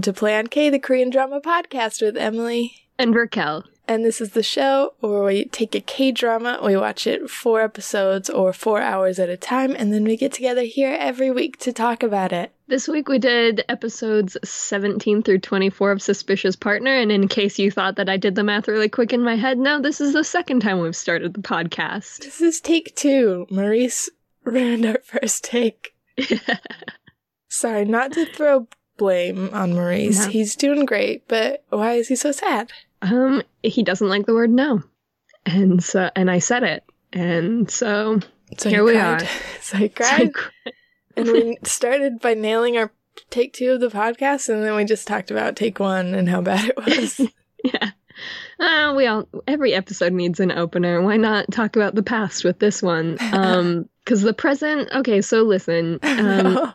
Welcome to Play on K, the Korean drama podcast with Emily. And Raquel. And this is the show where we take a K drama, we watch it four episodes or four hours at a time, and then we get together here every week to talk about it. This week we did episodes 17 through 24 of Suspicious Partner, and in case you thought that I did the math really quick in my head, no, this is the second time we've started the podcast. This is take two. Maurice ruined our first take. Sorry, not to throw blame on Maurice. No. He's doing great, but why is he so sad? Um, he doesn't like the word no. And so, and I said it. And so, So Here he we cried. are. So so I cried. cr- and we started by nailing our take two of the podcast, and then we just talked about take one and how bad it was. yeah. Uh, we all, every episode needs an opener. Why not talk about the past with this one? Um, because the present, okay, so listen. Um,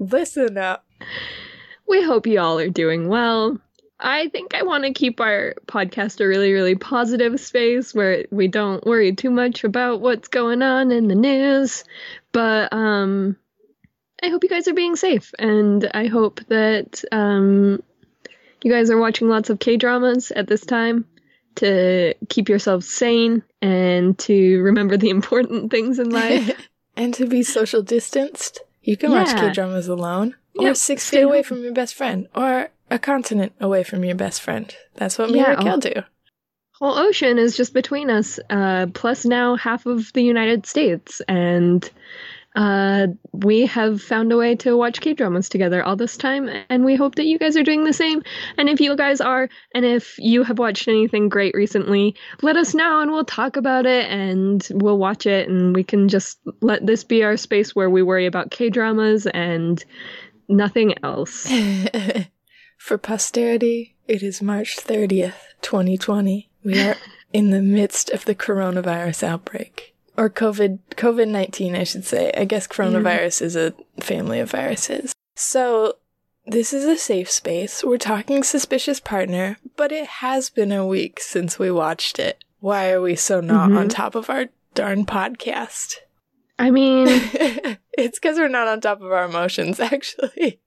Listen up. We hope you all are doing well. I think I want to keep our podcast a really, really positive space where we don't worry too much about what's going on in the news. But um, I hope you guys are being safe, and I hope that um, you guys are watching lots of K dramas at this time to keep yourselves sane and to remember the important things in life. and to be social distanced, you can watch Yeah. K dramas alone, or six feet away from your best friend, or a continent away from your best friend. That's what me Yeah, and Raquel do. whole ocean is just between us, uh, plus now half of the United States. And uh, we have found a way to watch K dramas together all this time, and we hope that you guys are doing the same. And if you guys are, and if you have watched anything great recently, let us know and we'll talk about it and we'll watch it, and we can just let this be our space where we worry about K dramas and nothing else. For posterity, it is March 30th, 2020. We are in the midst of the coronavirus outbreak. Or COVID COVID 19, I should say. I guess coronavirus is a family of viruses. So, this is a safe space. We're talking suspicious partner, but it has been a week since we watched it. Why are we so not Mhm. on top of our darn podcast? I mean, it's because we're not on top of our emotions, actually.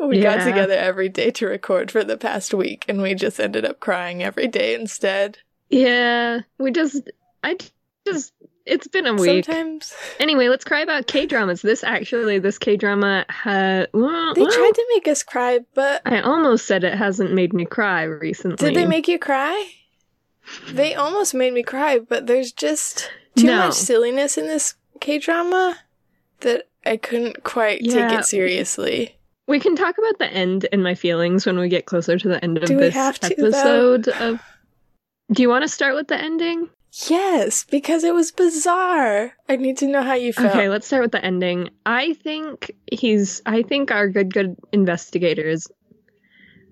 We got together every day to record for the past week, and we just ended up crying every day instead. yeah, we just, I just, it's been a week. Sometimes Anyway, let's cry about K dramas. This actually, this K drama had. Well, they well, tried to make us cry, but I almost said it hasn't made me cry recently. did they make you cry? They almost made me cry, but there's just too No. much silliness in this K drama that I couldn't quite take it seriously. We can talk about the end and my feelings when we get closer to the end of Do we this have to, though? episode. Of. Do you want to start with the ending? Yes, because it was bizarre. I need to know how you felt. Okay, let's start with the ending. I think he's I think our good good investigators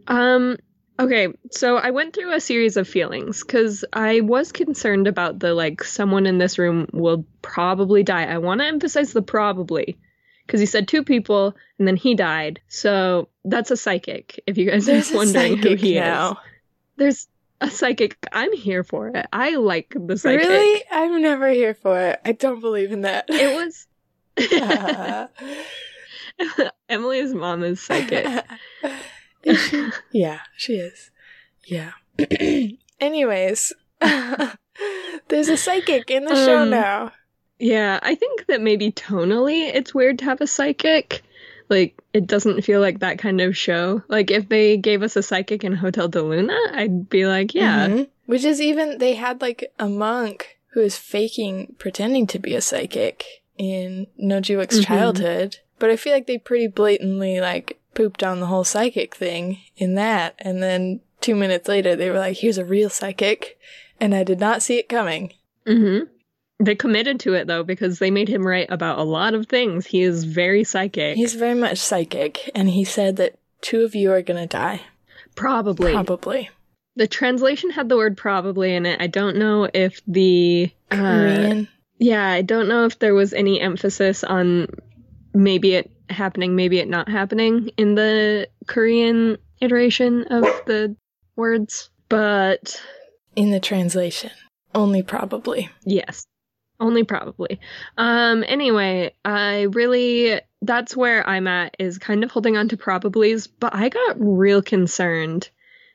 um okay, so I went through a series of feelings cuz I was concerned about the like someone in this room will probably die. I want to emphasize the probably cuz he said two people and then he died. So that's a psychic if you guys There's are wondering who he now. is. There's a psychic. I'm here for it. I like the psychic. Really? I'm never here for it. I don't believe in that. It was Emily's mom is psychic. Is she? Yeah, she is. Yeah. Anyways, there's a psychic in the show Um, now. yeah, I think that maybe tonally it's weird to have a psychic. Like, it doesn't feel like that kind of show. Like, if they gave us a psychic in Hotel del Luna, I'd be like, yeah. Mhm. Which is even, they had like a monk who is faking, pretending to be a psychic in Nojiwook's Mhm. childhood. But I feel like they pretty blatantly like pooped on the whole psychic thing in that. And then two minutes later, they were like, here's a real psychic. And I did not see it coming. hmm They committed to it, though, because they made him write about a lot of things. He is very psychic. He's very much psychic. And he said that two of you are going to die. probably. Probably. The translation had the word probably in it. I don't know if the. uh, Korean. Yeah, I don't know if there was any emphasis on maybe it happening, maybe it not happening in the Korean iteration of the words. But in the translation. Only probably. yes, only probably. Um, anyway, I really that's where I'm at is kind of holding on to probablys, but I got real concerned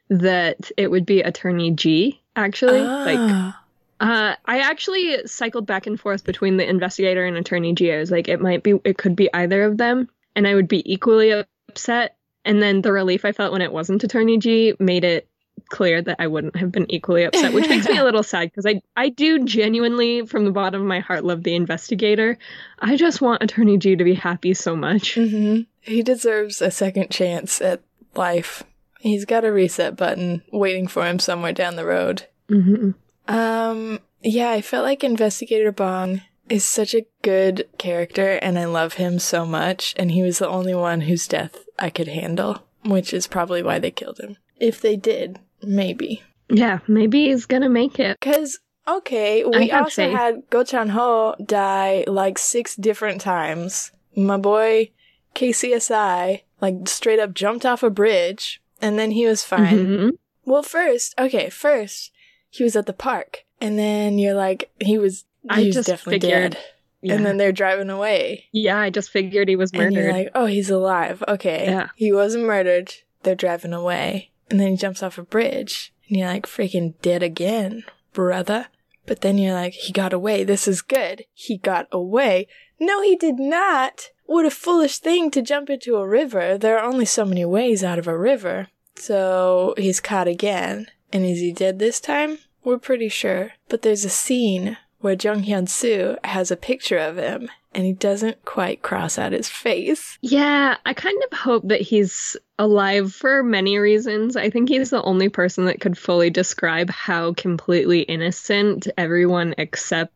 that it would be Attorney G actually. Like Ah. uh I actually cycled back and forth between the investigator and Attorney G. I was like it might be it could be either of them and I would be equally upset. And then the relief I felt when it wasn't Attorney G made it clear that I wouldn't have been equally upset, which makes me a little sad because I I do genuinely from the bottom of my heart love the investigator. I just want Attorney G to be happy so much. hmm He deserves a second chance at life. He's got a reset button waiting for him somewhere down the road. hmm Um, yeah, I felt like Investigator Bong is such a good character and I love him so much, and he was the only one whose death I could handle, which is probably why they killed him. If they did, maybe. Yeah, maybe he's gonna make it. Because, okay, we also faith. had Go Chan Ho die like six different times. My boy KCSI, like, straight up jumped off a bridge, and then he was fine. Mhm. Well, first, okay, first, he was at the park, and then you're like, he was, I just definitely figured- dead. Yeah. And then they're driving away. yeah, I just figured he was And you're murdered. like, oh, he's alive. Okay. Yeah. He wasn't murdered. They're driving away. And then he jumps off a bridge. And you're like, freaking dead again, brother. But then you're like, he got away. This is good. He got away. No, he did not. What a foolish thing to jump into a river. There are only so many ways out of a river. So he's caught again. And is he dead this time? We're pretty sure. But there's a scene where Jung Hyun Soo has a picture of him and he doesn't quite cross out his face. Yeah, I kind of hope that he's alive for many reasons. I think he's the only person that could fully describe how completely innocent everyone except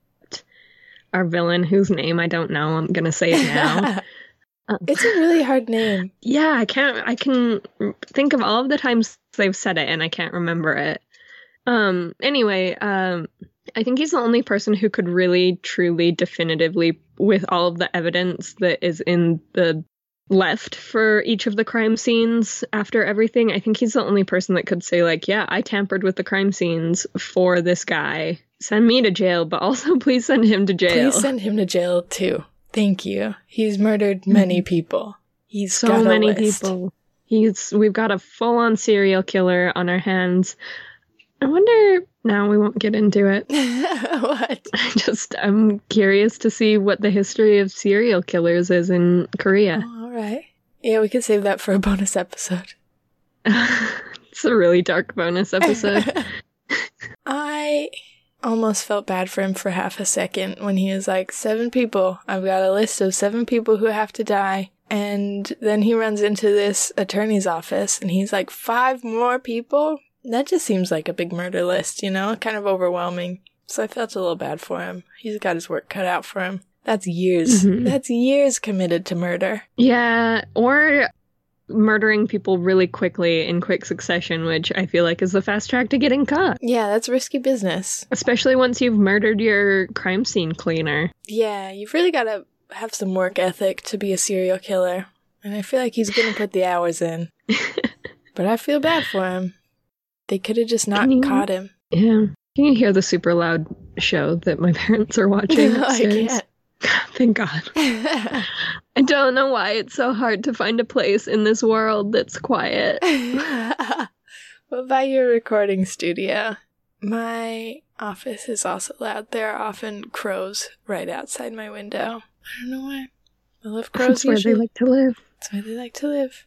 our villain, whose name I don't know. I'm gonna say it now. Uh, it's a really hard name. yeah, I can't. I can think of all of the times they've said it, and I can't remember it. Um. Anyway, um, I think he's the only person who could really, truly, definitively, with all of the evidence that is in the left for each of the crime scenes after everything. I think he's the only person that could say, like, yeah, I tampered with the crime scenes for this guy. Send me to jail, but also please send him to jail. Please send him to jail too. Thank you. He's murdered many mm-hmm. people. He's so many list. people. He's we've got a full on serial killer on our hands. I wonder now we won't get into it. what? I just I'm curious to see what the history of serial killers is in Korea. Oh, all right. Yeah, we could save that for a bonus episode. it's a really dark bonus episode. I almost felt bad for him for half a second when he was like, Seven people. I've got a list of seven people who have to die. And then he runs into this attorney's office and he's like, Five more people? That just seems like a big murder list, you know? Kind of overwhelming. So I felt a little bad for him. He's got his work cut out for him. That's years. Mhm. That's years committed to murder. yeah, or murdering people really quickly in quick succession, which I feel like is the fast track to getting caught. Yeah, that's risky business. Especially once you've murdered your crime scene cleaner. Yeah, you've really got to have some work ethic to be a serial killer. And I feel like he's going to put the hours in. but I feel bad for him. They could have just not you- caught him. Yeah. Can you hear the super loud show that my parents are watching? I upstairs? Thank God. I don't know why it's so hard to find a place in this world that's quiet. well, by your recording studio? My office is also loud. There are often crows right outside my window. I don't know why. I love crows That's where usually. they like to live. That's where they like to live.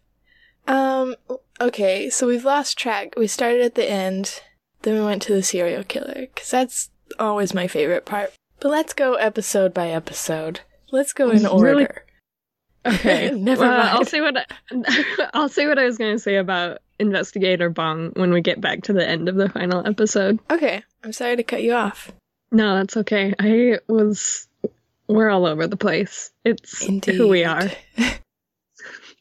Um, okay, so we've lost track. We started at the end, then we went to the serial killer, because that's always my favorite part. But let's go episode by episode. Let's go in Really? order. Okay. Never well, I'll mind. say what I, I'll say what I was going to say about Investigator Bong when we get back to the end of the final episode. Okay, I'm sorry to cut you off. No, that's okay. I was we're all over the place. It's who we are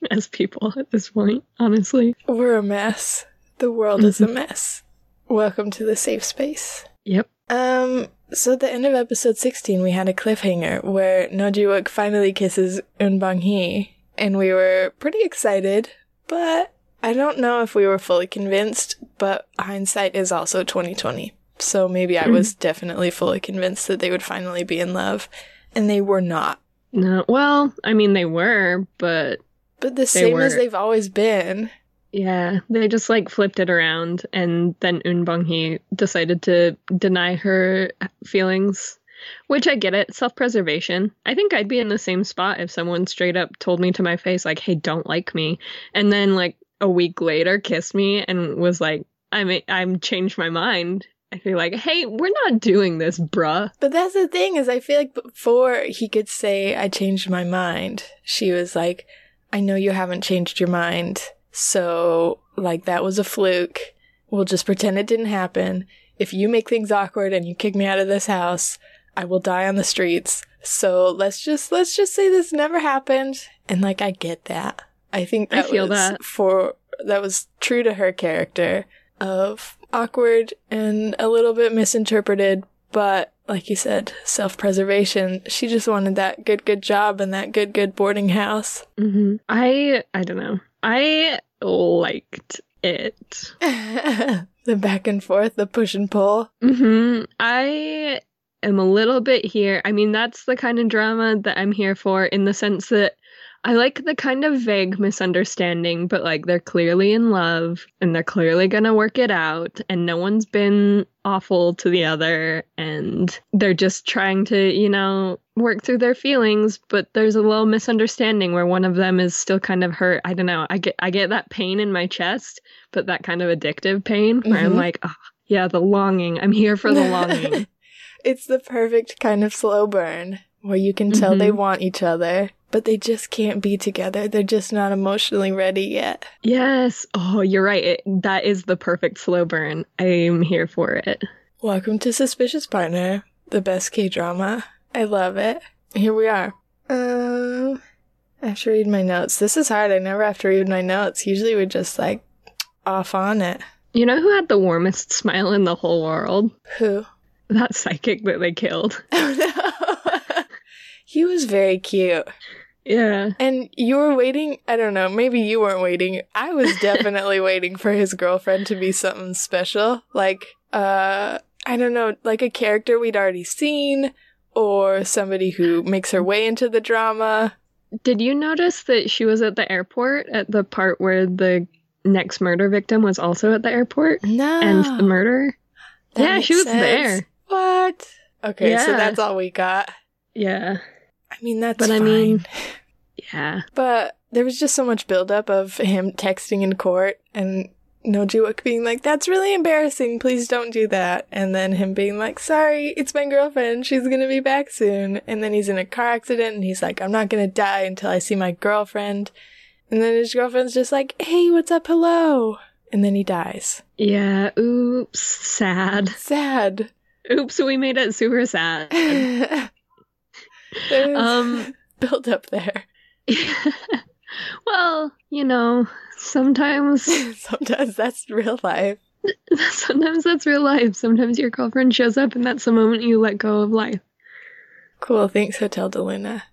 as people at this point, honestly. We're a mess. The world is a Mm-hmm. mess. Welcome to the safe space. Yep. Um, so at the end of episode 16, we had a cliffhanger where Nojiwook finally kisses Eunbang Hee, and we were pretty excited, but I don't know if we were fully convinced, but hindsight is also 2020. So maybe I was definitely fully convinced that they would finally be in love, and they were not. No, well, I mean they were, but But the same as they've always been. yeah, they just like flipped it around, and then Un Bong Hee decided to deny her feelings, which I get it, self-preservation. I think I'd be in the same spot if someone straight up told me to my face like, "Hey, don't like me," and then like a week later kissed me and was like, "I'm I'm changed my mind." I feel like, "Hey, we're not doing this, bruh." But that's the thing is I feel like before he could say I changed my mind, she was like, I know you haven't changed your mind. So like that was a fluke. We'll just pretend it didn't happen. If you make things awkward and you kick me out of this house, I will die on the streets. So let's just let's just say this never happened. And like I get that. I think I that feel was that. for that was true to her character of awkward and a little bit misinterpreted, but like you said, self preservation. She just wanted that good, good job and that good, good boarding house. hmm I I don't know. I liked it. the back and forth, the push and pull. hmm I am a little bit here. I mean, that's the kind of drama that I'm here for in the sense that I like the kind of vague misunderstanding, but like they're clearly in love and they're clearly gonna work it out, and no one's been awful to the other, and they're just trying to, you know, work through their feelings, but there's a little misunderstanding where one of them is still kind of hurt. I don't know. I get I get that pain in my chest, but that kind of addictive pain where I'm Mhm. like, oh, yeah, the longing. I'm here for the longing. it's the perfect kind of slow burn where you can tell they want each other, but they just can't be together. They're just not emotionally ready yet. yes. Oh, you're right. It, that is the perfect slow burn. I'm here for it. Welcome to Suspicious Partner, the best K drama. I love it. Here we are. Um, I have to read my notes. This is hard. I never have to read my notes. Usually we're just like off on it. You know who had the warmest smile in the whole world? Who? That psychic that they killed. Oh no. He was very cute. Yeah. And you were waiting, I don't know, maybe you weren't waiting. I was definitely waiting for his girlfriend to be something special. Like, uh, I don't know, like a character we'd already seen, or somebody who makes her way into the drama. Did you notice that she was at the airport at the part where the next murder victim was also at the airport No. and the murder? That yeah, she was sense. there. What? Okay, so that's all we got. Yeah. I mean, that's But I mean- Yeah. But there was just so much buildup of him texting in court and Nojiwook being like, that's really embarrassing. Please don't do that. And then him being like, sorry, it's my girlfriend. She's going to be back soon. And then he's in a car accident and he's like, I'm not going to die until I see my girlfriend. And then his girlfriend's just like, hey, what's up? Hello. And then he dies. Yeah. Oops. Sad. Sad. Oops. We made it super sad. There's Um, build up there. well, you know, sometimes Sometimes that's real life. sometimes that's real life. Sometimes your girlfriend shows up and that's the moment you let go of life. Cool. Thanks, Hotel del Luna.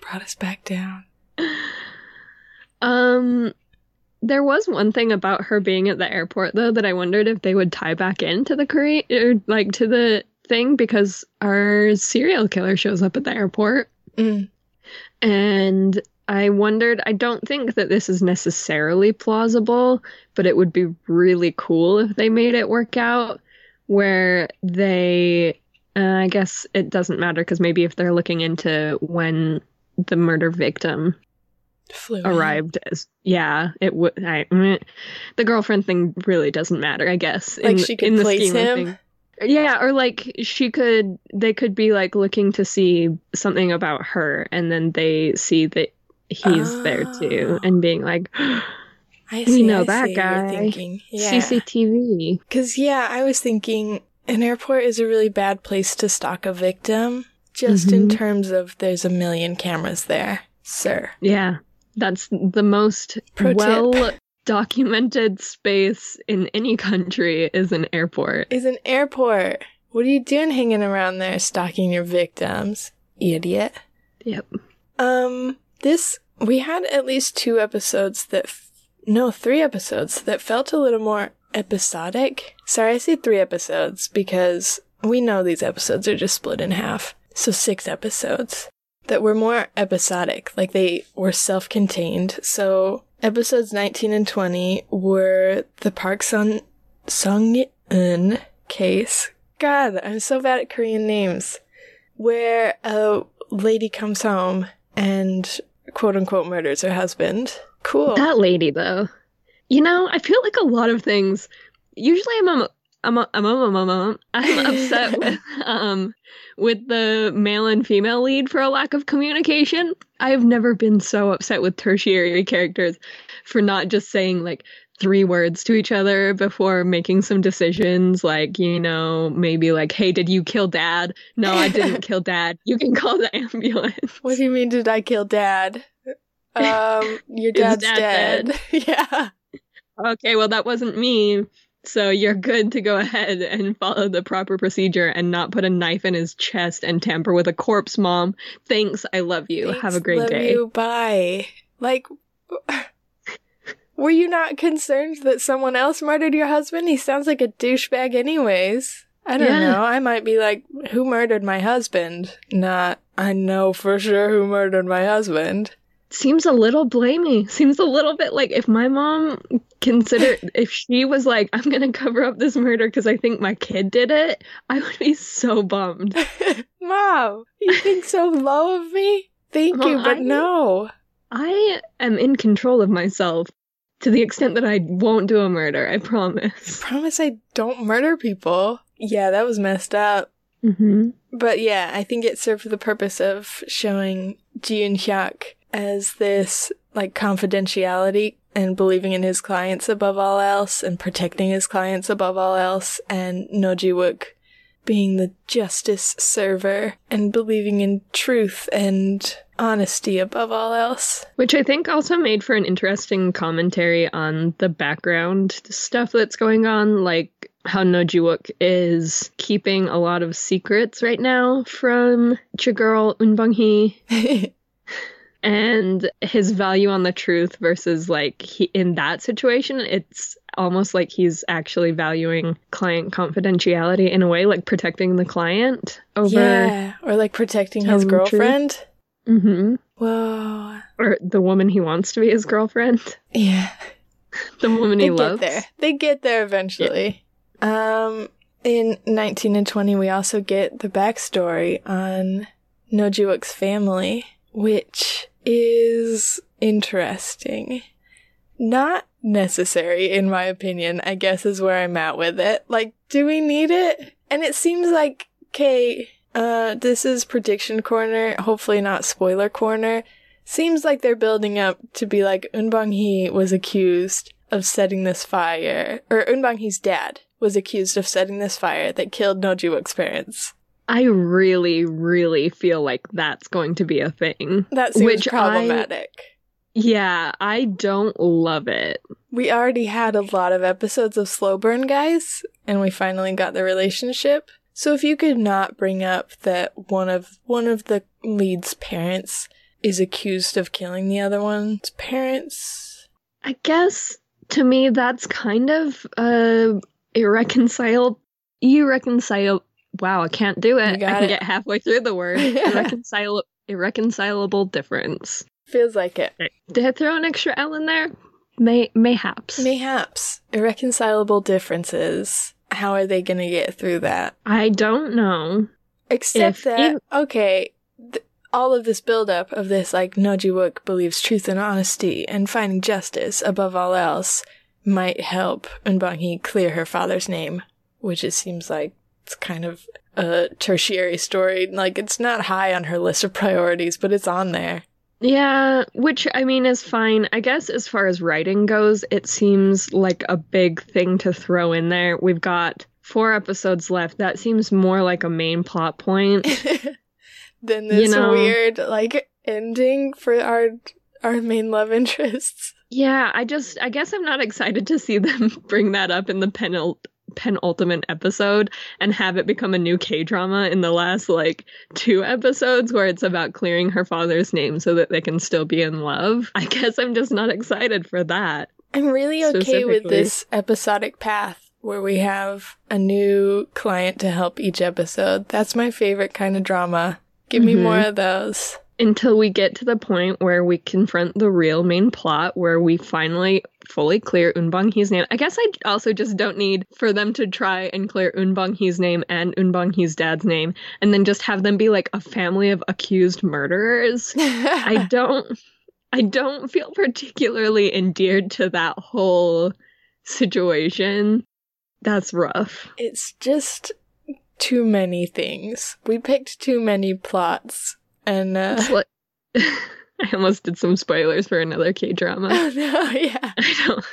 Brought us back down. um there was one thing about her being at the airport though that I wondered if they would tie back into the Korean or like to the thing because our serial killer shows up at the airport Mm. and I wondered I don't think that this is necessarily plausible but it would be really cool if they made it work out where they uh, I guess it doesn't matter because maybe if they're looking into when the murder victim Flew arrived as yeah it would I mm, the girlfriend thing really doesn't matter I guess Like she could place scheme of him? things. Yeah or like she could they could be like looking to see something about her and then they see that he's there too Oh. and being like I We see, know I that guy. Thinking. Yeah. CCTV Because, yeah, I was thinking an airport is a really bad place to stalk a victim, just in Mhm. terms of there's a million cameras there, sir. yeah that's the most Pro well documented space in any country is an airport Is an airport. What are you doing hanging around there stalking your victims? Idiot. yep Um, this, we had at least two episodes that, f- no, three episodes that felt a little more episodic. Sorry, I say three episodes because we know these episodes are just split in half. So six episodes. that were more episodic, like they were self contained. So episodes 19 and 20 were the Park Sun Sung Un case. God, I'm so bad at Korean names. Where a lady comes home and quote unquote murders her husband. Cool. That lady, though. You know, I feel like a lot of things. Usually, I'm I'm I'm I'm, I'm, a, I'm upset with um with the male and female lead for a lack of communication. I've never been so upset with tertiary characters for not just saying like three words to each other before making some decisions like you know maybe like hey did you kill dad? No i didn't kill dad. You can call the ambulance. What do you mean did i kill dad? Um your dad's dad dead, dead? yeah. Okay well that wasn't me so you're good to go ahead and follow the proper procedure and not put a knife in his chest and tamper with a corpse, mom. Thanks. I love you. Thanks, Have a great love day. You, bye. Like, were you not concerned that someone else murdered your husband? He sounds like a douchebag, anyways. I don't yeah. know. I might be like, who murdered my husband? Not, I know for sure who murdered my husband seems a little blamey. Seems a little bit like if my mom considered if she was like, I'm gonna cover up this murder because I think my kid did it, I would be so bummed. mom, you think so low of me? Thank well, you, but I, no. I am in control of myself to the extent that I won't do a murder. I promise. I promise I don't murder people. Yeah, that was messed up. Mm-hmm. But yeah, I think it served the purpose of showing Ji Eun Hyuk as this like confidentiality and believing in his clients above all else and protecting his clients above all else and Noh Ji-wook being the justice server and believing in truth and honesty above all else. Which I think also made for an interesting commentary on the background stuff that's going on, like how Noh Ji-wook is keeping a lot of secrets right now from Chigirl Eun-bong-hee. and his value on the truth versus like he, in that situation it's almost like he's actually valuing client confidentiality in a way like protecting the client over yeah or like protecting his girlfriend. Mm-hmm. Whoa. Or the woman he wants to be his girlfriend. Yeah. The woman he loves. there. They get there eventually. Yeah. um in 19 and 20 we also get the backstory on Noh Ji-wook's family which is interesting. Not necessary, in my opinion, I guess is where I'm at with it. Like, do we need it? And it seems like, okay, uh, this is prediction corner, hopefully not spoiler corner. Seems like they're building up to be like Eun-bong Hee was accused of setting this fire, or Eun-bong Hee's dad was accused of setting this fire that killed Noh Ji-wook's parents. I really, really feel like that's going to be a thing. That seems which problematic. I, yeah, I don't love it. We already had a lot of episodes of Slow Burn, guys, and we finally got the relationship. So if you could not bring up that one of one of the lead's parents is accused of killing the other one's parents, I guess to me that's kind of uh irreconcilable irreconcilable wow, I can't do it. I can it. get halfway through the word. Irreconcilable, irreconcilable difference. Feels like it. Did I throw an extra L in there? May mayhaps. Mayhaps. Irreconcilable differences. How are they going to get through that? I don't know. Except if that, okay, th- all of this buildup of this, like, Noh Ji-wook believes truth and honesty and finding justice above all else might help Eun-bong clear her father's name, which it seems like it's kind of a tertiary story. Like it's not high on her list of priorities, but it's on there. Yeah, which I mean is fine. I guess as far as writing goes, it seems like a big thing to throw in there. We've got four episodes left. That seems more like a main plot point than this you know, weird like ending for our our main love interests. Yeah, I just I guess I'm not excited to see them bring that up in the penult penultimate episode and have it become a new K drama in the last like two episodes where it's about clearing her father's name so that they can still be in love. I guess I'm just not excited for that. I'm really okay with this episodic path where we have a new client to help each episode. That's my favorite kind of drama. Give mm-hmm. me more of those. until we get to the point where we confront the real main plot where we finally fully clear Unbong Hee's name. I guess I also just don't need for them to try and clear Unbong Hee's name and Unbong Hee's dad's name and then just have them be like a family of accused murderers. I don't I don't feel particularly endeared to that whole situation. That's rough. It's just too many things. We picked too many plots. And uh I almost did some spoilers for another K drama. oh no, yeah. I don't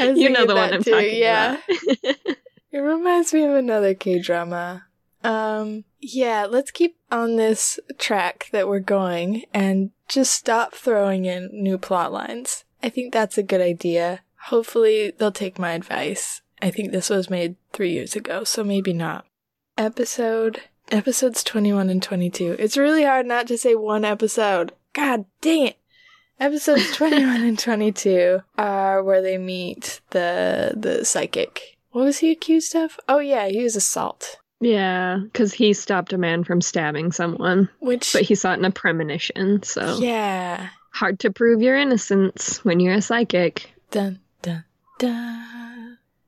I you know the one I'm too, talking yeah. about. It reminds me of another K drama. Um, yeah, let's keep on this track that we're going and just stop throwing in new plot lines. I think that's a good idea. Hopefully, they'll take my advice. I think this was made three years ago, so maybe not. Episode, episodes 21 and 22. It's really hard not to say one episode. God dang it. Episodes 21 and 22 are where they meet the the psychic. What was he accused of? Oh yeah, he was assault. yeah, because he stopped a man from stabbing someone, Which but he saw it in a premonition, so yeah. hard to prove your innocence when you're a psychic. Dun dun dun.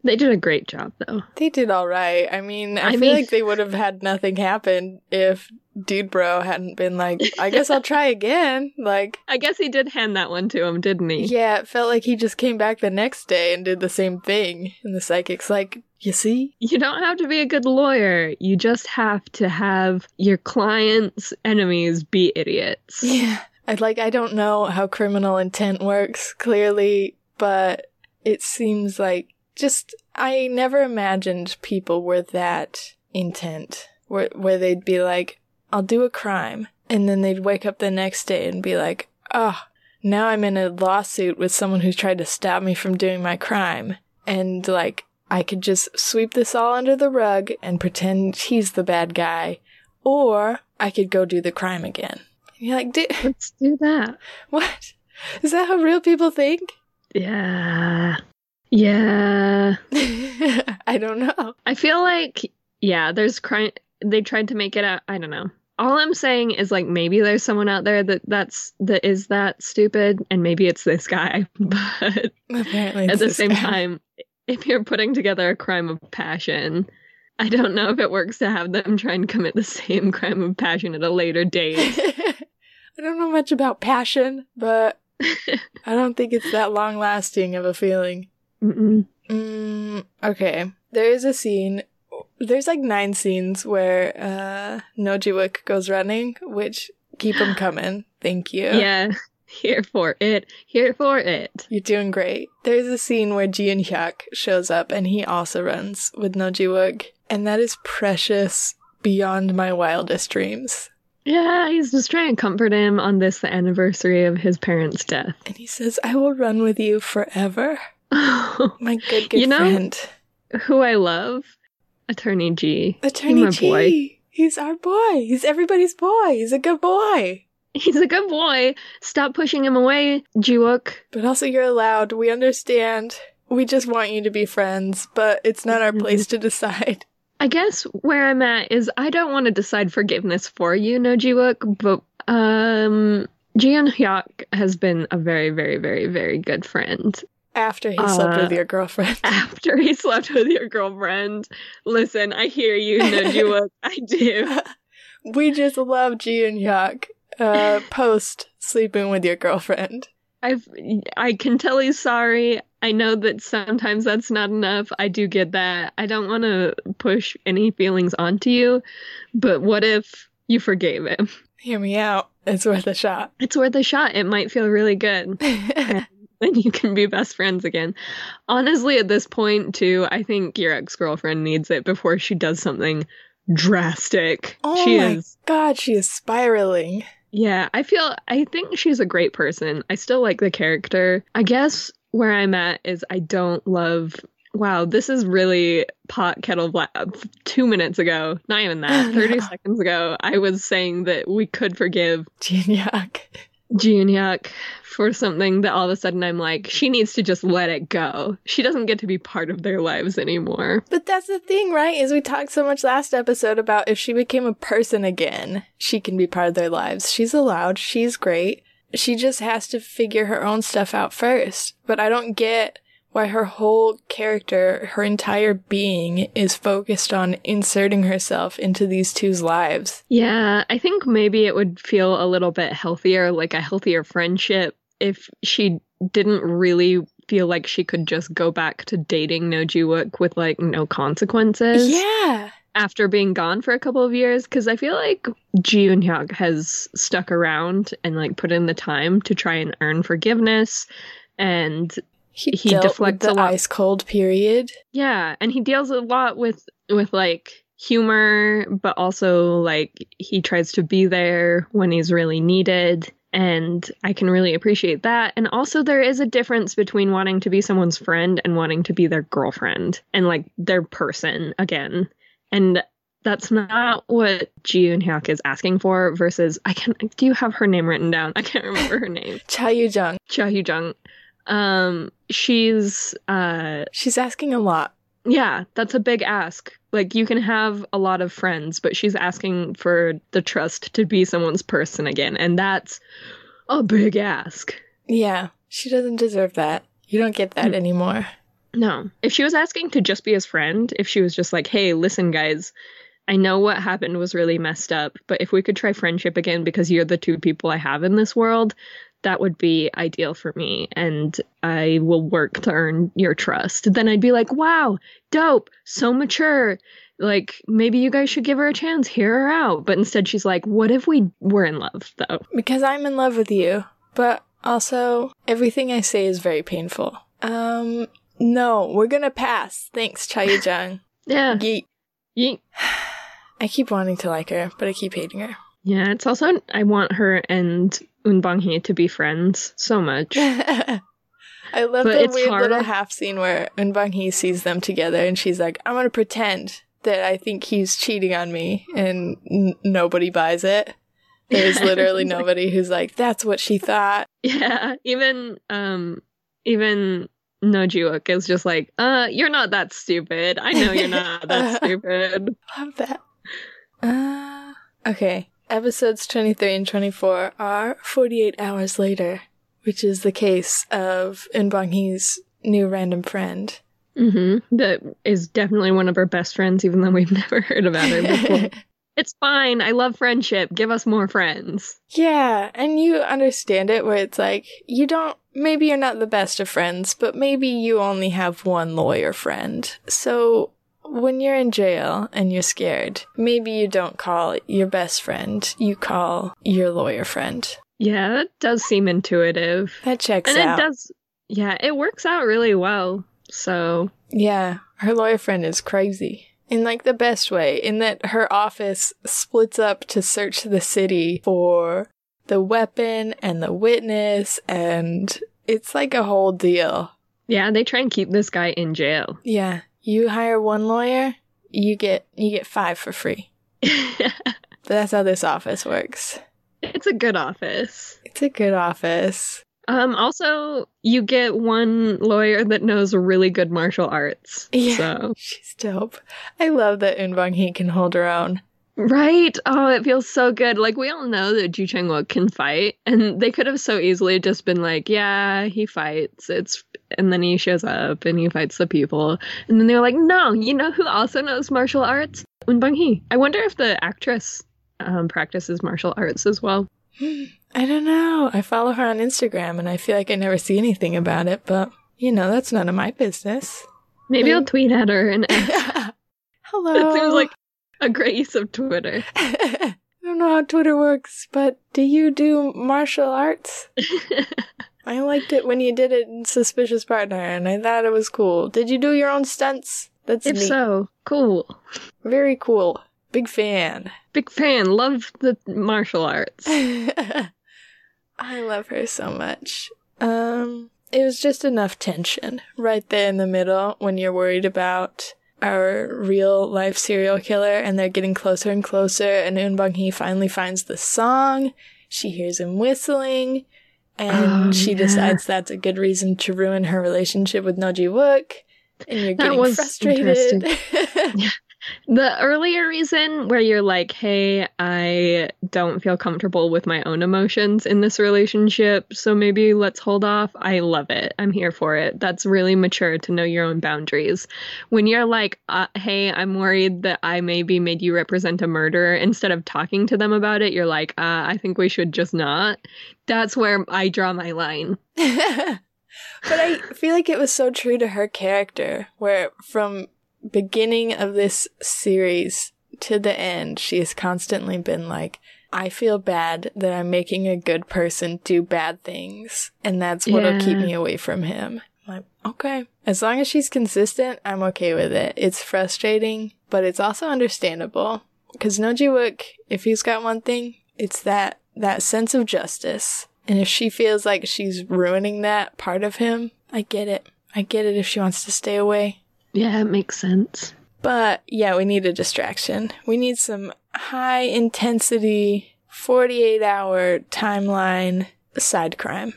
They did a great job though. They did all right. I mean, I, I feel mean- like they would have had nothing happen if Dude Bro hadn't been like, I guess I'll try again. Like, I guess he did hand that one to him, didn't he? yeah, it felt like he just came back the next day and did the same thing. And the psychic's like, you see? You don't have to be a good lawyer. You just have to have your client's enemies be idiots. Yeah. I like I don't know how criminal intent works clearly, but it seems like just I never imagined people were that intent where where they'd be like, I'll do a crime and then they'd wake up the next day and be like, "Oh, now I'm in a lawsuit with someone who's tried to stop me from doing my crime." And like I could just sweep this all under the rug and pretend he's the bad guy, or I could go do the crime again. And you're like, dude, Let's do that. what? Is that how real people think? Yeah. Yeah. I don't know. I feel like, yeah, there's crime. They tried to make it out. I don't know. All I'm saying is like maybe there's someone out there that that's that is that stupid, and maybe it's this guy. But Apparently, at the same guy. time, if you're putting together a crime of passion, I don't know if it works to have them try and commit the same crime of passion at a later date. I don't know much about passion, but I don't think it's that long lasting of a feeling. Mm-mm. Mm, okay. There is a scene. There's like nine scenes where uh, Nojiwook goes running, which keep him coming. Thank you. Yeah, here for it. Here for it. You're doing great. There's a scene where Ji Eun Hyuk shows up and he also runs with Nojiwook, and that is precious beyond my wildest dreams. Yeah, he's just trying to comfort him on this the anniversary of his parents' death. And he says, I will run with you forever. My good, good You know- friend. Who I love, Attorney G. Attorney my G. boy. He's our boy. He's everybody's boy. He's a good boy. He's a good boy. Stop pushing him away, Jiwook. But also, you're allowed. We understand. We just want you to be friends, but it's not our place to decide. I guess where I'm at is I don't want to decide forgiveness for you, no Jiwook, but um Ji Eun Hyuk has been a very, very, very, very good friend. After he slept Uh, with your girlfriend. After he slept with your girlfriend. Listen, I hear you, Jiwook. I do. we just love Ji Eun Hyuk uh, post sleeping with your girlfriend. I've I can tell he's sorry. I know that sometimes that's not enough. I do get that. I don't want to push any feelings onto you, but what if you forgave him? Hear me out. It's worth a shot. It's worth a shot. It might feel really good. Then you can be best friends again. Honestly, at this point, too, I think your ex girlfriend needs it before she does something drastic. oh she my is. god, she is spiraling. Yeah, I feel. I think she's a great person. I still like the character. I guess where I'm at is I don't love. Wow, this is really pot kettle black. Two minutes ago, not even that, 30 No. seconds ago, I was saying that we could forgive Ji Hyuk for something that all of a sudden I'm like, she needs to just let it go. She doesn't get to be part of their lives anymore. But that's the thing, right? Is we talked so much last episode about if she became a person again, she can be part of their lives. She's allowed. She's great. She just has to figure her own stuff out first. But I don't get why her whole character, her entire being is focused on inserting herself into these two's lives. Yeah, I think maybe it would feel a little bit healthier, like a healthier friendship, if she didn't really feel like she could just go back to dating No Jiwook with like no consequences. Yeah. After being gone for a couple of years, because I feel like Ji Eun Hyuk has stuck around and like put in the time to try and earn forgiveness and He, He deflects a the lot. ice cold period. Yeah, and he deals a lot with with like humor, but also like he tries to be there when he's really needed. And I can really appreciate that. And also, there is a difference between wanting to be someone's friend and wanting to be their girlfriend and like their person again. And that's not what Ji Eun Hyuk is asking for. Versus, I can. Do you have her name written down? I can't remember her name. Cha Yu Jung. Cha Hyu Jung. Um, she's uh She's asking a lot. yeah, that's a big ask. Like you can have a lot of friends, but she's asking for the trust to be someone's person again, and that's a big ask. Yeah. She doesn't deserve that. You don't get that Hmm. anymore. No. If she was asking to just be his friend, if she was just like, "Hey, listen guys, I know what happened was really messed up, but if we could try friendship again because you're the two people I have in this world, that would be ideal for me and I will work to earn your trust." Then I'd be like, "Wow, dope, so mature." Like maybe you guys should give her a chance, hear her out. But instead she's like, "What if we were in love though?" Because I'm in love with you. But also, everything I say is very painful. Um, no, we're gonna pass. Thanks, Cha Yu Jung. Yeah. Yeet. Ye- I keep wanting to like her, but I keep hating her. Yeah, it's also I want her and Un Bang to be friends so much. I love But the weird little half scene where Un Bang sees them together and she's like, I'm gonna pretend that I think he's cheating on me, and n- nobody buys it. There's literally nobody who's like, that's what she thought. Yeah, even um even No Jiwook is just like, uh, you're not that stupid. I know you're not that stupid. Love that. Uh, okay. Episodes 23 and 24 are 48 hours later, which is the case of Un Bang Hee's new random friend. Mm-hmm. That is definitely one of our best friends, even though we've never heard about her before. it's fine. I love friendship. Give us more friends. yeah, and you understand it where it's like, you don't, maybe you're not the best of friends, but maybe you only have one lawyer friend. So when you're in jail and you're scared, maybe you don't call your best friend, you call your lawyer friend. Yeah, that does seem intuitive. That checks and out. it does yeah, it works out really well. So Yeah, her lawyer friend is crazy. In like the best way, in that her office splits up to search the city for the weapon and the witness, and it's like a whole deal. yeah, they try and keep this guy in jail. Yeah, you hire one lawyer, you get you get five for free. That's how this office works. it's a good office. It's a good office. Um, also, you get one lawyer that knows really good martial arts. Yeah. So, She's dope. I love that Un Bang Hee can hold her own. Right? Oh, it feels so good. Like, we all know that Ji Chang Wook can fight, and they could have so easily just been like, yeah, he fights. It's, and then he shows up and he fights the people. And then they were like, no, you know who also knows martial arts? Un Bang Hee. I wonder if the actress um, practices martial arts as well. I don't know. I follow her on Instagram and I feel like I never see anything about it, but you know, that's none of my business. Maybe I'll tweet at her and ask. Hello. It seems like a great use of Twitter. I don't know how Twitter works, but do you do martial arts? I liked it when you did it in Suspicious Partner and I thought it was cool. Did you do your own stunts? That's if neat. so, cool. Very cool. Big fan. Big fan. Love the martial arts. I love her so much. Um, it was just enough tension right there in the middle when you're worried about our real life serial killer and they're getting closer and closer and Un Hee finally finds the song she hears him whistling and Oh, she yeah. decides that's a good reason to ruin her relationship with Noji Wook. And you're That getting was frustrated. The earlier reason where you're like, hey, I don't feel comfortable with my own emotions in this relationship, so maybe let's hold off. I love it. I'm here for it. That's really mature to know your own boundaries. When you're like, uh, hey, I'm worried that I maybe made you represent a murderer, instead of talking to them about it, you're like, uh, I think we should just not. That's where I draw my line. but I feel like it was so true to her character, where from beginning of this series to the end, she has constantly been like, I feel bad that I'm making a good person do bad things, and that's what'll keep me away from him. I'm like, okay. As long as she's consistent, I'm okay with it. It's frustrating, but it's also understandable. Because Noji Wook, if he's got one thing, it's that that sense of justice. And if she feels like she's ruining that part of him, I get it. I get it if she wants to stay away. Yeah, it makes sense. But yeah, we need a distraction. We need some high intensity, 48 hour timeline side crime.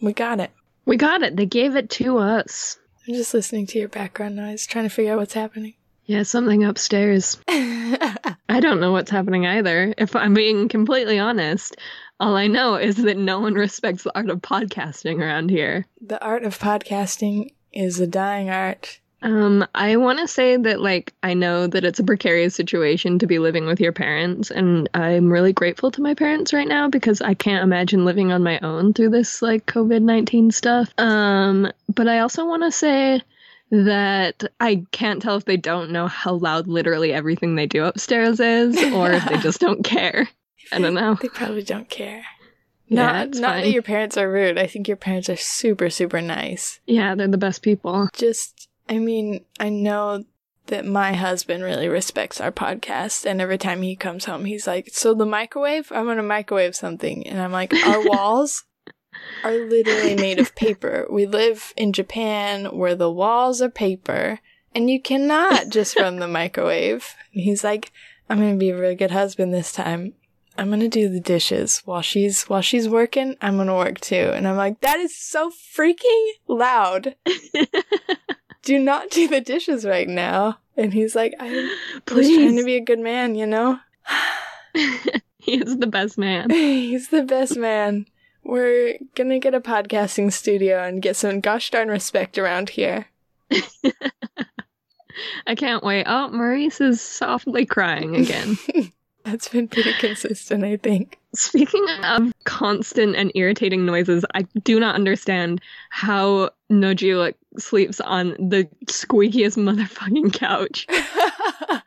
We got it. We got it. They gave it to us. I'm just listening to your background noise, trying to figure out what's happening. Yeah, something upstairs. I don't know what's happening either. If I'm being completely honest, all I know is that no one respects the art of podcasting around here. the art of podcasting is a dying art. Um, I want to say that, like, I know that it's a precarious situation to be living with your parents, and I'm really grateful to my parents right now because I can't imagine living on my own through this, like, COVID 19 stuff. Um, but I also want to say that I can't tell if they don't know how loud literally everything they do upstairs is, or if they just don't care. I don't know. They probably don't care. Yeah, not it's not that your parents are rude. I think your parents are super, super nice. Yeah, they're the best people. Just, I mean, I know that my husband really respects our podcast, and every time he comes home, he's like, "So the microwave? I'm gonna microwave something," and I'm like, "Our walls." Are literally made of paper. We live in Japan where the walls are paper and you cannot just run the microwave. And he's like, I'm gonna be a really good husband this time. I'm gonna do the dishes while she's while she's working. I'm gonna work too, and I'm like, that is so freaking loud. do not do the dishes right now. And he's like, I was trying to be a good man, you know. he is the best man. he's the best man. We're gonna get a podcasting studio and get some gosh darn respect around here. I can't wait. Oh, Maurice is softly crying again. That's been pretty consistent, I think. Speaking of constant and irritating noises, I do not understand how Nojila sleeps on the squeakiest motherfucking couch.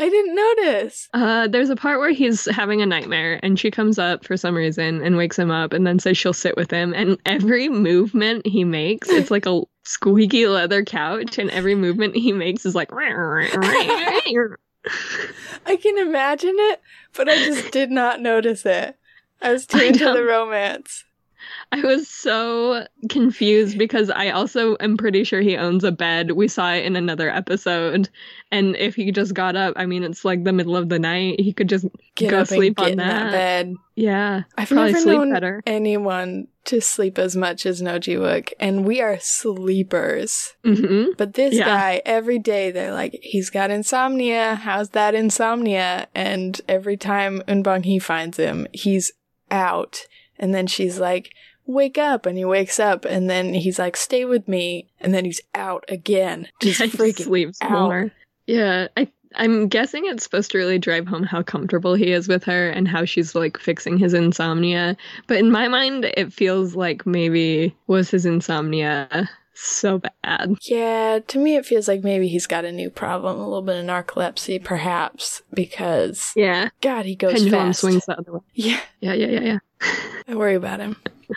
I didn't notice. Uh, there's a part where he's having a nightmare and she comes up for some reason and wakes him up and then says she'll sit with him. And every movement he makes, it's like a squeaky leather couch, and every movement he makes is like. I can imagine it, but I just did not notice it. I was too into the romance. I was so confused because I also am pretty sure he owns a bed. We saw it in another episode. And if he just got up, I mean, it's like the middle of the night. He could just Get go sleep on that that. bed. Yeah. I've Probably never sleep known better. anyone to sleep as much as Noji Wook, and we are sleepers. hmm But this Yeah. guy, every day, they're like, he's got insomnia. How's that insomnia? And every time Eun Bong Hee finds him, he's out. And then she's like, wake up. And he wakes up. And then he's like, stay with me. And then he's out again. Just Yeah, he freaking sleeps out. more. Yeah. I I'm guessing it's supposed to really drive home how comfortable he is with her and how she's like fixing his insomnia. But in my mind, it feels like maybe was his insomnia so bad. Yeah, to me, it feels like maybe he's got a new problem, a little bit of narcolepsy, perhaps, because Yeah. God, he goes Pendulum fast. swings the other way. Yeah, Yeah, yeah, yeah, yeah. I worry about him.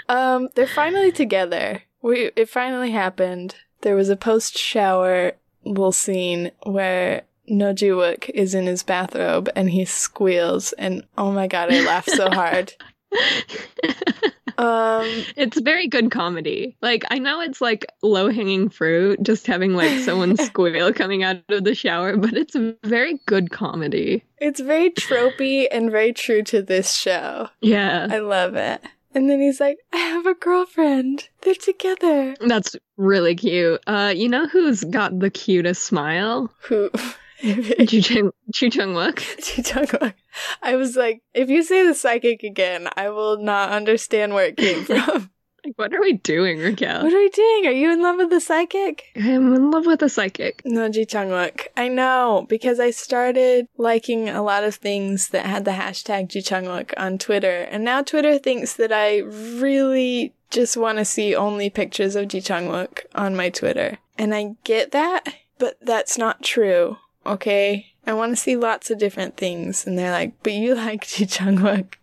Um, they're finally together. We it finally happened. There was a post shower little scene where Nojiwook is in his bathrobe and he squeals, and oh my god, I laughed so hard. Um, It's very good comedy. Like I know it's like low hanging fruit, just having like someone squeal coming out of the shower, but it's a very good comedy. it's very tropey and very true to this show. Yeah, I love it. And then he's like, I have a girlfriend. They're together. that's really cute. Uh, you know who's got the cutest smile? Who? Chu Chung Chu Chung Wook. I was like, if you say the psychic again, I will not understand where it came from. Like, what are we doing, Raquel? what are we doing? Are you in love with the psychic? I'm in love with the psychic. No, Ji Chang Wook. I know because I started liking a lot of things that had the hashtag Ji Chang Wook on Twitter, and now Twitter thinks that I really just want to see only pictures of Ji Chang Wook on my Twitter, and I get that, but that's not true. Okay, I want to see lots of different things, and they're like, but you like Ji Chang Wook,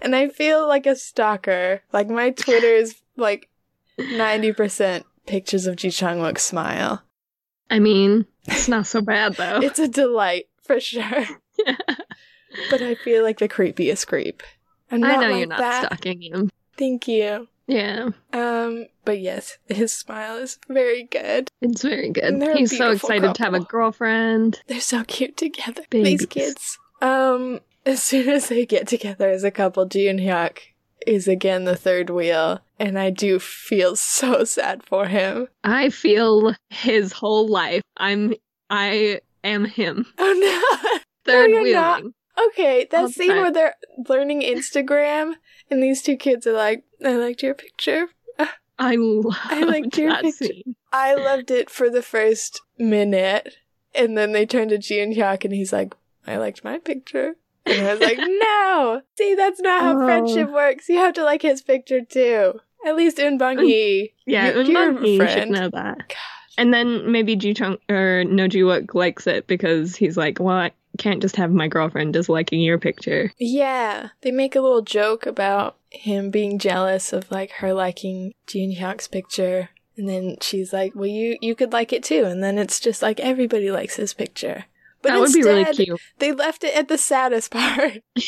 and I feel like a stalker. Like my Twitter is like ninety percent pictures of Ji Chang smile. I mean, it's not so bad though. It's a delight for sure. But I feel like the creepiest creep. I know like you're not that. stalking him. Thank you. Yeah, Um, but yes, his smile is very good. it's very good. And they're a He's so excited to have a girlfriend. They're so cute together. Babies. These kids. Um, as soon as they get together as a couple, and Hyuk is again the third wheel, and I do feel so sad for him. I feel his whole life. I'm I am him. Oh no! Third wheeling. not. Okay, that scene where they're learning Instagram, and these two kids are like, "I liked your picture." I love I liked your that picture. scene. I loved it for the first minute, and then they turn to Ji Eun Hyuk, and he's like, "I liked my picture," and I was like, "No, see, that's not how Oh. friendship works. You have to like his picture too. At least in Bong Hee, Yeah, you- you're a should friend." know that. And then maybe Ji Chang or No Ji Wook likes it because he's like, well, I can't just have my girlfriend disliking your picture. Yeah, they make a little joke about him being jealous of like her liking Ji Eun Hyuk's picture, and then she's like, "Well, you you could like it too," and then it's just like everybody likes his picture. But that would be really cute. They left it at the saddest part.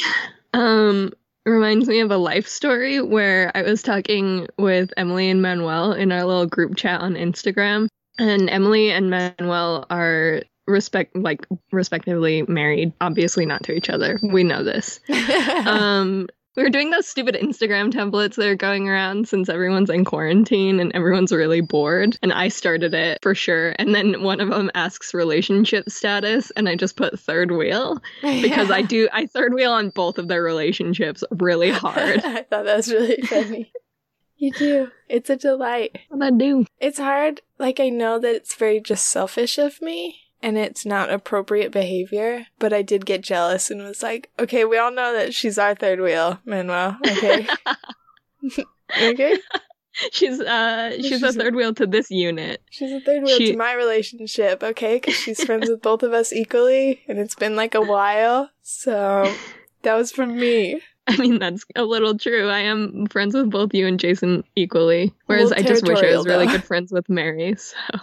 Um, reminds me of a life story where I was talking with Emily and Manuel in our little group chat on Instagram, and Emily and Manuel are respect like respectively married obviously not to each other we know this um we were doing those stupid Instagram templates that are going around since everyone's in quarantine and everyone's really bored. And I started it for sure. And then one of them asks relationship status, and I just put third wheel because I do, I third wheel on both of their relationships really hard. I thought that was really funny. you do. It's a delight. what I do? It's hard. Like, I know that it's very just selfish of me and it's not appropriate behavior, but I did get jealous and was like, okay, we all know that she's our third wheel, Manuel. Okay. okay. She's, uh, she's, She's a third wheel to this unit. She's a third wheel She- to my relationship, okay? Because she's friends with both of us equally and it's been like a while. So that was from me. I mean, that's a little true. I am friends with both you and Jason equally. Whereas I just wish I was really good friends with Mary, so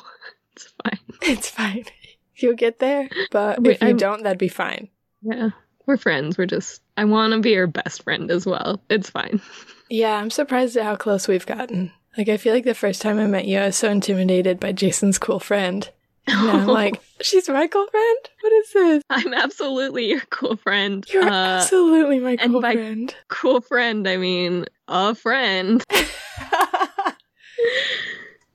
it's fine. It's fine. You'll get there. But Wait, if you I'm- don't, that'd be fine. Yeah, we're friends. We're just, I want to be your best friend as well. It's fine. Yeah, I'm surprised at how close we've gotten. Like, I feel like the first time I met you, I was so intimidated by Jason's cool friend. And I'm like, she's my cool friend? What is this? I'm absolutely your cool friend. You're uh, absolutely my cool friend. cool friend, I mean, a friend.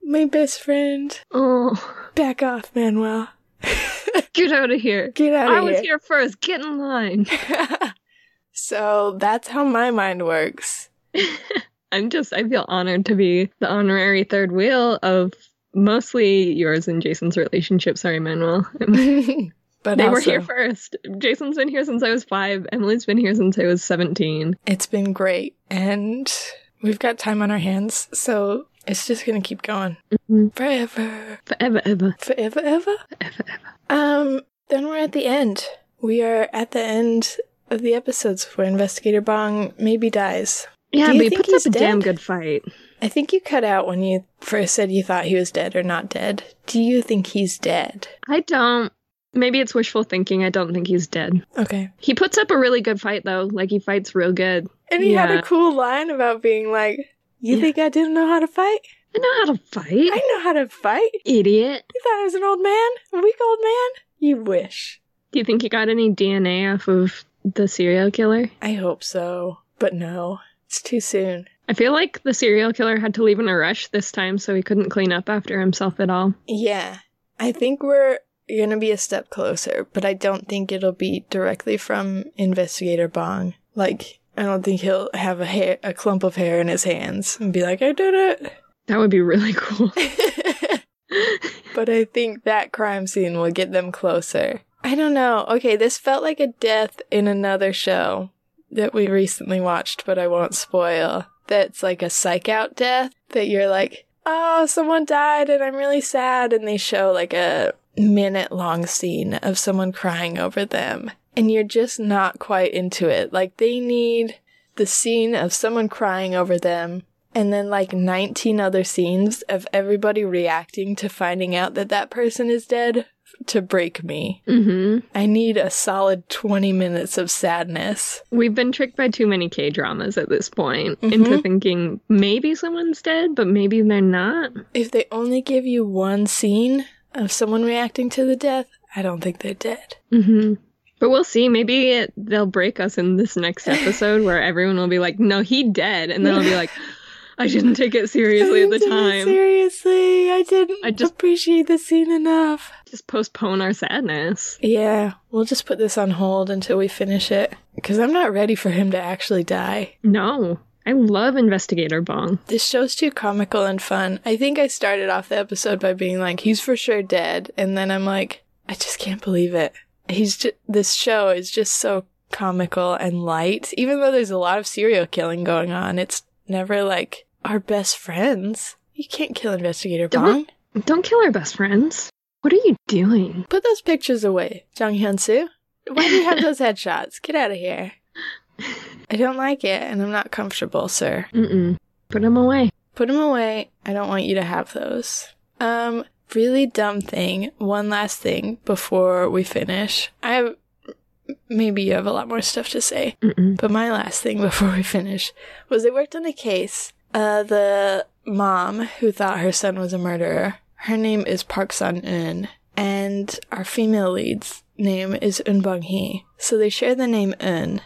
my best friend. Oh, Back off, Manuel. get out of here. Get out I of was here. here first. Get in line. so that's how my mind works. I'm just, I feel honored to be the honorary third wheel of mostly yours and Jason's relationship. Sorry, Manuel. but they were here first. Jason's been here since I was five. Emily's been here since I was 17. it's been great. And we've got time on our hands. So it's just going to keep going Mhm. forever. Forever, ever, Forever, ever. forever, ever. Um, then we're at the end. We are at the end of the episodes where Investigator Bong maybe dies. Yeah, but he puts up a damn good fight. I think you cut out when you first said you thought he was dead or not dead. Do you think he's dead? I don't. Maybe it's wishful thinking. I don't think he's dead. Okay. He puts up a really good fight, though. Like, he fights real good. And he had a cool line about being like, You Yeah. think I didn't know how to fight? I know how to fight. I know how to fight. Idiot. You thought I was an old man? A weak old man? You wish. Do you think you got any DNA off of the serial killer? I hope so. But no. It's too soon. I feel like the serial killer had to leave in a rush this time so he couldn't clean up after himself at all. Yeah. I think we're gonna be a step closer, but I don't think it'll be directly from Investigator Bong. Like, I don't think he'll have a hair, a clump of hair in his hands and be like, I did it. That would be really cool. but I think that crime scene will get them closer. I don't know. Okay, this felt like a death in another show that we recently watched, but I won't spoil. That's like a psych out death that you're like, oh, someone died and I'm really sad. And they show like a minute long scene of someone crying over them. And you're just not quite into it. Like they need the scene of someone crying over them and then like 19 other scenes of everybody reacting to finding out that that person is dead to break me. hmm I need a solid 20 minutes of sadness. We've been tricked by too many K dramas at this point into Mhm. thinking maybe someone's dead, but maybe they're not. If they only give you one scene of someone reacting to the death, I don't think they're dead. hmm But we'll see. Maybe it, they'll break us in this next episode where everyone will be like, no, he dead. And then I'll be like, I didn't take it seriously at the I didn't take it time. Seriously, I didn't I just- appreciate the scene enough. Just postpone our sadness. Yeah, we'll just put this on hold until we finish it. Because I'm not ready for him to actually die. No. I love Investigator Bong. This show's too comical and fun. I think I started off the episode by being like, he's for sure dead. And then I'm like, I just can't believe it. He's just, this show is just so comical and light. Even though there's a lot of serial killing going on, it's never like our best friends. You can't kill Investigator Don't- Bong. Don't kill our best friends. What are you doing? Put those pictures away, Jung Hyun Soo. Why do you have those headshots? Get out of here. I don't like it, and I'm not comfortable, sir. Mm-mm. Put them away. Put them away. I don't want you to have those. Um, really dumb thing. One last thing before we finish. I have maybe you have a lot more stuff to say, Mm-mm. but my last thing before we finish was they worked on a case. Uh, the mom who thought her son was a murderer. Her name is Park Sun Eun, and our female lead's name is Eun Bong Hee. So they share the name Eun,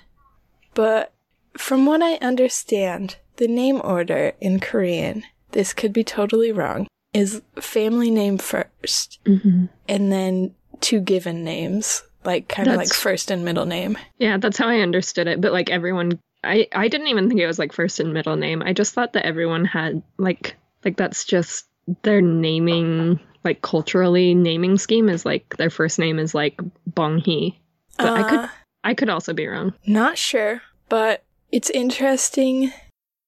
but from what I understand, the name order in Korean, this could be totally wrong, is family name first, Mm-hmm. and then two given names, like kind of like first and middle name. Yeah, that's how I understood it. But like everyone, I I didn't even think it was like first and middle name. I just thought that everyone had like like that's just their naming like culturally naming scheme is like their first name is like Bong Hee. But I could Uh, I could also be wrong. Not sure, but it's interesting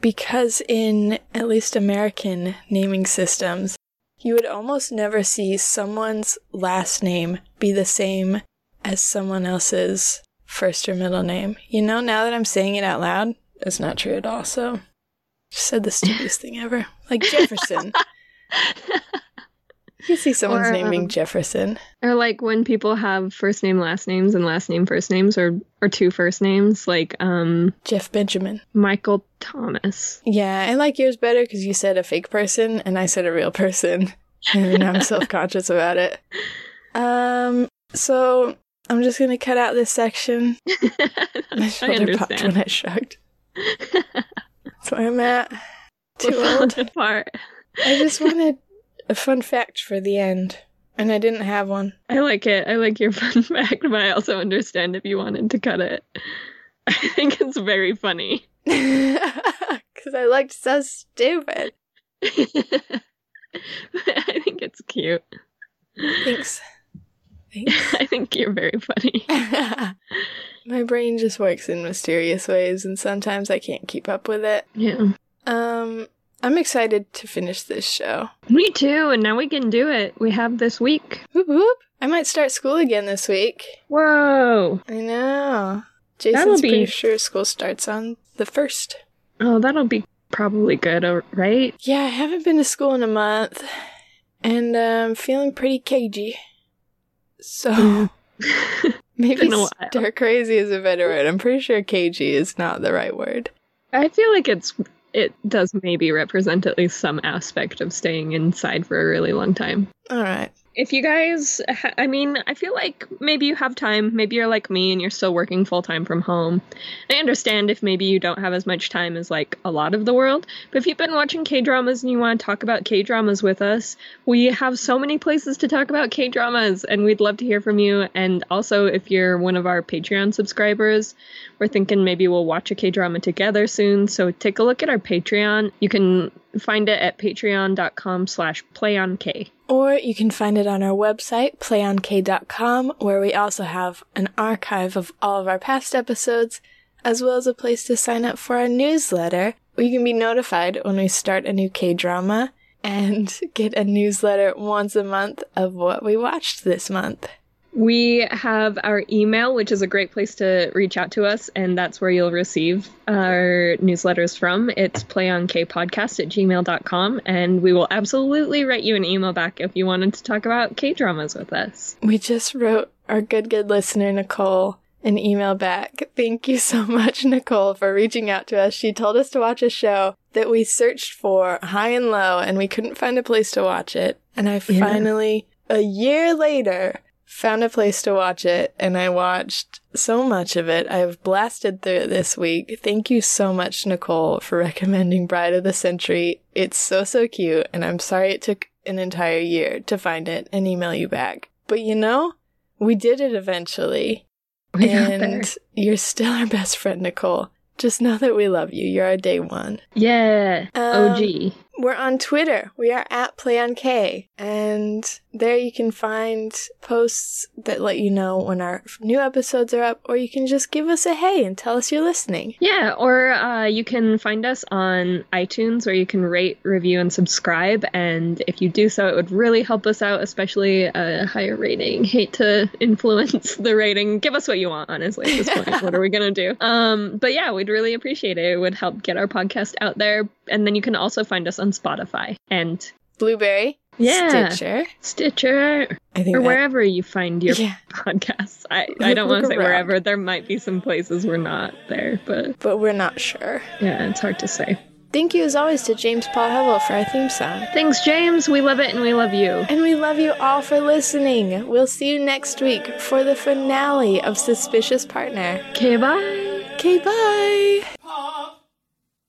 because in at least American naming systems, you would almost never see someone's last name be the same as someone else's first or middle name. You know, now that I'm saying it out loud, that's not true at all. So, just said the stupidest thing ever. Like Jefferson. You see someone's Or, name being um, Jefferson. Or like when people have first name last names and last name first names or or two first names like um Jeff Benjamin. Michael Thomas. Yeah, I like yours better because you said a fake person and I said a real person. And I'm self conscious about it. Um, so I'm just gonna cut out this section. My I shoulder popped when I shrugged. That's where I'm at. Too old. apart. I just wanted a fun fact for the end, and I didn't have one. I like it. I like your fun fact, but I also understand if you wanted to cut it. I think it's very funny. Because I looked so stupid. I think it's cute. Thanks. Thanks. I think you're very funny. My brain just works in mysterious ways, and sometimes I can't keep up with it. Yeah. Um, I'm excited to finish this show. Me too, and now we can do it. We have this week. Whoop whoop! I might start school again this week. Whoa. I know. Jason's That'll be- pretty sure school starts on the first. Oh, that'll be probably good, uh, right? Yeah, I haven't been to school in a month, and I'm feeling pretty cagey. So maybe Been a stir crazy is a better word. I'm pretty sure cagey is not the right word. I feel like it's it does maybe represent at least some aspect of staying inside for a really long time. All right. If you guys, ha- I mean, I feel like maybe you have time. Maybe you're like me and you're still working full time from home. I understand if maybe you don't have as much time as like a lot of the world. But if you've been watching K dramas and you want to talk about K dramas with us, we have so many places to talk about K dramas and we'd love to hear from you. And also, if you're one of our Patreon subscribers, we're thinking maybe we'll watch a K drama together soon. So take a look at our Patreon. You can find it at patreon.com slash playonk. Or you can find it on our website, playonk.com, where we also have an archive of all of our past episodes, as well as a place to sign up for our newsletter, where you can be notified when we start a new K drama and get a newsletter once a month of what we watched this month. We have our email, which is a great place to reach out to us, and that's where you'll receive our newsletters from. It's playonkpodcast at gmail.com, and we will absolutely write you an email back if you wanted to talk about K dramas with us. We just wrote our good, good listener, Nicole, an email back. Thank you so much, Nicole, for reaching out to us. She told us to watch a show that we searched for high and low, and we couldn't find a place to watch it. And I Yeah. finally, a year later, found a place to watch it, and I watched so much of it. I've blasted through it this week. Thank you so much, Nicole, for recommending Bride of the Century. It's so, so cute, and I'm sorry it took an entire year to find it and email you back. But you know, we did it eventually. We and you're still our best friend, Nicole. Just know that we love you. You're our day one. Yeah, Um, OG. We're on Twitter. We are at PlayOnK. And there you can find posts that let you know when our new episodes are up, or you can just give us a hey and tell us you're listening. Yeah, or uh, you can find us on iTunes where you can rate, review, and subscribe. And if you do so, it would really help us out, especially a higher rating. Hate to influence the rating. Give us what you want, honestly, at this point. what are we going to do? Um, but yeah, we'd really appreciate it. It would help get our podcast out there. And then you can also find us on Spotify and Blubrry, Yeah. Stitcher. Stitcher I think or that- wherever you find your Yeah, podcasts. I, I don't want to say around. wherever. There might be some places we're not there, but but we're not sure. yeah, it's hard to say. Thank you as always to James Paul Hevel for our theme song. Thanks, James. We love it and we love you. And we love you all for listening. We'll see you next week for the finale of Suspicious Partner. Okay, bye. Okay, bye.